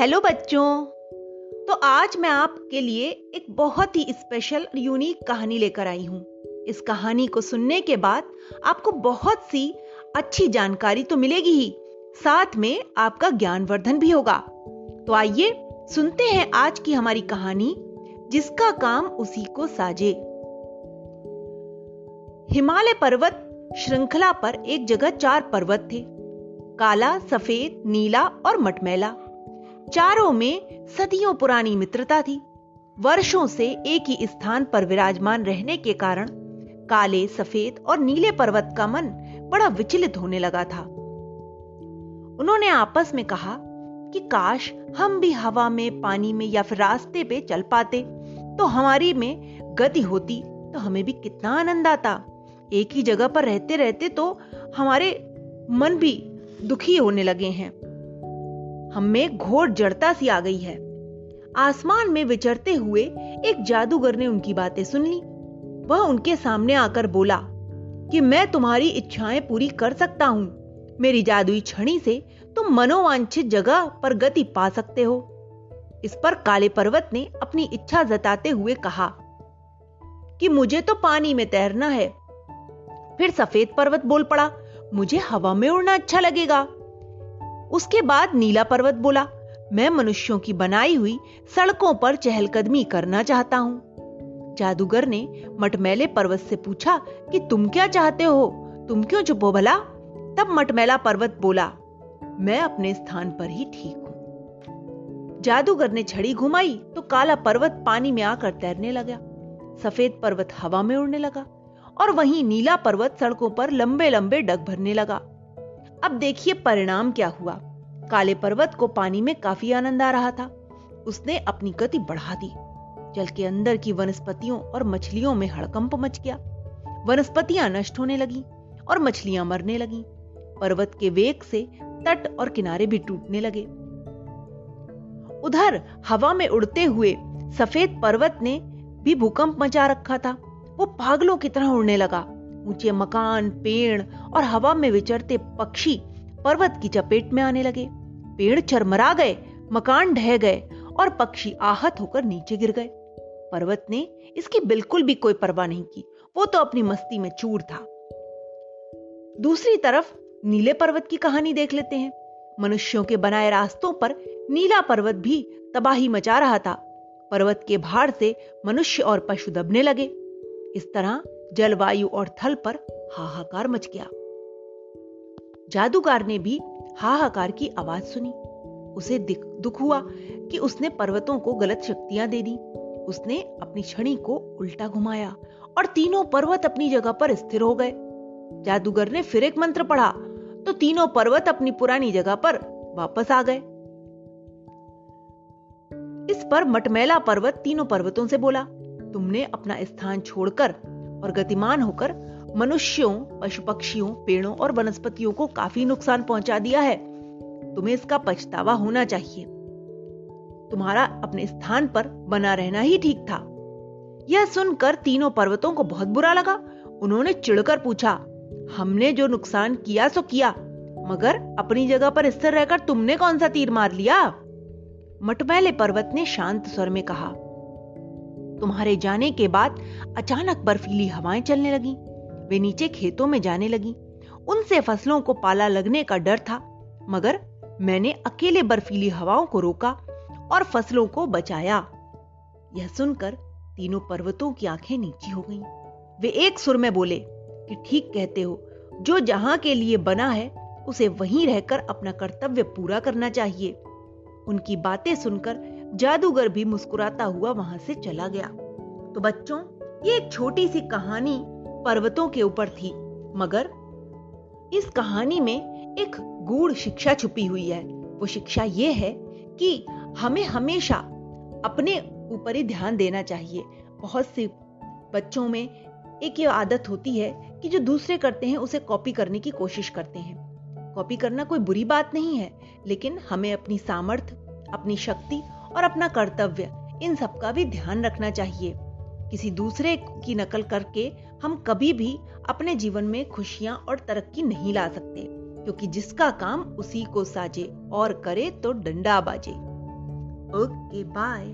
Hello बच्चों। तो आज मैं आपके लिए एक बहुत ही स्पेशल यूनिक कहानी लेकर आई हूँ। इस कहानी को सुनने के बाद आपको बहुत सी अच्छी जानकारी तो मिलेगी ही। साथ में आपका ज्ञानवर्धन भी होगा। तो आइए सुनते हैं आज की हमारी कहानी, जिसका काम उसी को साजे। हिमालय पर्वत श्रृंखला पर एक जगह चार पर्वत थे। काला, सफ़ेद, नीला और मटमैला। चारों में सदियों पुरानी मित्रता थी। वर्षों से एक ही स्थान पर विराजमान रहने के कारण काले, सफ़ेद और नीले पर्वत का मन बड़ा विचलित होने लगा था। उन्होंने आपस में कहा कि काश हम भी हवा में, पानी में या फिर रास्ते पे चल पाते तो हमारी में गति होती तो हमें भी कितना आनंद आता। एक ही जगह पर रहते रहते तो हमारे मन भी दुखी होने लगे हैं। हम में घोर जड़ता सी आ गई है। आसमान में विचरते हुए एक जादूगर ने उनकी बातें सुन ली। वह उनके सामने आकर बोला, कि मैं तुम्हारी इच्छाएँ पूरी कर सकता हूँ। मेरी जादुई छड़ी से तुम मनोवांछित जगह पर गति पा सकते हो। इस पर काले पर्वत ने अपनी इच्छा जताते हुए कहा, कि मुझे तो पानी में तैरना है। फिर सफ़ेद पर्वत बोल पड़ा, मुझे हवा में उड़ना अच्छा लगेगा। उसके बाद नीला पर्वत बोला, मैं मनुष्यों की बनाई हुई सड़कों पर चहलकदमी करना चाहता हूँ। जादूगर ने मटमैले पर्वत से पूछा, कि तुम क्या चाहते हो? तुम क्यों चुप हो भला? तब मटमैला पर्वत बोला, मैं अपने स्थान पर ही ठीक हूँ। जादूगर ने छड़ी घुमाई तो काला पर्वत पानी में आकर तैरने लगा। सफ़ेद पर्वत हवा में उड़ने लगा और वहीं नीला पर्वत सड़कों पर लंबे लंबे डग भरने लगा। अब देखिए परिणाम क्या हुआ। काले पर्वत को पानी में काफ़ी आनंद आ रहा था। उसने अपनी गति बढ़ा दी। जल के अंदर की वनस्पतियों और मछलियों में हड़कंप मच गया। वनस्पतियाँ नष्ट होने लगी और मछलियाँ मरने लगी। पर्वत के वेग से तट और किनारे भी टूटने लगे। उधर हवा में उड़ते हुए सफ़ेद पर्वत ने भी भूकंप मचा रखा था। वो पागलों की तरह उड़ने लगा। ऊँचे मकान, पेड़ और हवा में विचरते पक्षी पर्वत की चपेट में आने लगे। पेड़ चरमरा गए, मकान ढह गए और पक्षी आहत होकर नीचे गिर गए। पर्वत ने इसकी बिल्कुल भी कोई परवाह नहीं की। वो तो अपनी मस्ती में चूर था। दूसरी तरफ़ नीले पर्वत की कहानी देख लेते हैं। मनुष्यों के बनाए रास्तों पर नीला पर्वत भी तबाही मचा रहा था। पर्वत के भार से मनुष्य और पशु दबने लगे। इस तरह जलवायु और थल पर हाहाकार मच गया। जादूगर ने भी हाहाकार की आवाज़ सुनी। उसे दुख हुआ कि उसने पर्वतों को गलत शक्तियाँ दे दी। उसने अपनी छड़ी को उल्टा घुमाया और तीनों पर्वत अपनी जगह पर स्थिर हो गए। जादूगर ने फिर एक मंत्र पढ़ा तो तीनों पर्वत अपनी पुरानी जगह पर वापस आ गए। इस पर मटमैला पर्वत तीनों पर्वतों से बोला, तुमने अपना स्थान छोड़कर और गतिमान होकर मनुष्यों पशु पक्षियों पेड़ों और वनस्पतियों को काफ़ी नुकसान पहुँचा दिया है। तुम्हें इसका पछतावा होना चाहिए। तुम्हारा अपने स्थान पर बना रहना ही ठीक था। यह सुनकर तीनों पर्वतों को बहुत बुरा लगा। उन्होंने चिढ़कर पूछा, हमने जो नुकसान किया सो किया, मगर अपनी जगह पर स्थिर रहकर तुमने कौन सा तीर मार लिया? मटमैले पर्वत ने शांत स्वर में कहा तुम्हारे जाने के बाद अचानक बर्फीली हवाएँ चलने लगी। वे नीचे खेतों में जाने लगी। उनसे फ़सलों को पाला लगने का डर था, मगर मैंने अकेले बर्फीली हवाओं को रोका और फ़सलों को बचाया। यह सुनकर तीनों पर्वतों की आँखें नीची हो गईं। वे एक सुर में बोले, कि ठीक कहते हो, जो जहाँ के लिए बना है, उसे वहीं रहकर अपना कर्तव्य पूरा करना चाहिए। उनकी बातें सुनकर जादूगर भी मुस्कुराता हुआ वहाँ से चला गया। तो बच्चों, ये एक छोटी सी कहानी पर्वतों के ऊपर थी, मगर इस कहानी में एक गूढ़ शिक्षा छुपी हुई है। वो शिक्षा ये है कि हमें हमेशा अपने ऊपर ही ध्यान देना चाहिए। बहुत से बच्चों में एक ये आदत होती है कि जो दूसरे करते हैं, उसे कॉपी करने की कोशिश करते हैं। कॉपी करना कोई बुरी बात नहीं है, लेकिन हमें अपनी सामर्थ्य अपनी शक्ति और अपना कर्तव्य, इन सब का भी ध्यान रखना चाहिए। किसी दूसरे की नकल करके हम कभी भी अपने जीवन में खुशियाँ और तरक्की नहीं ला सकते, क्योंकि जिसका काम उसी को साजे और करे तो डंडा बाजे। Okay bye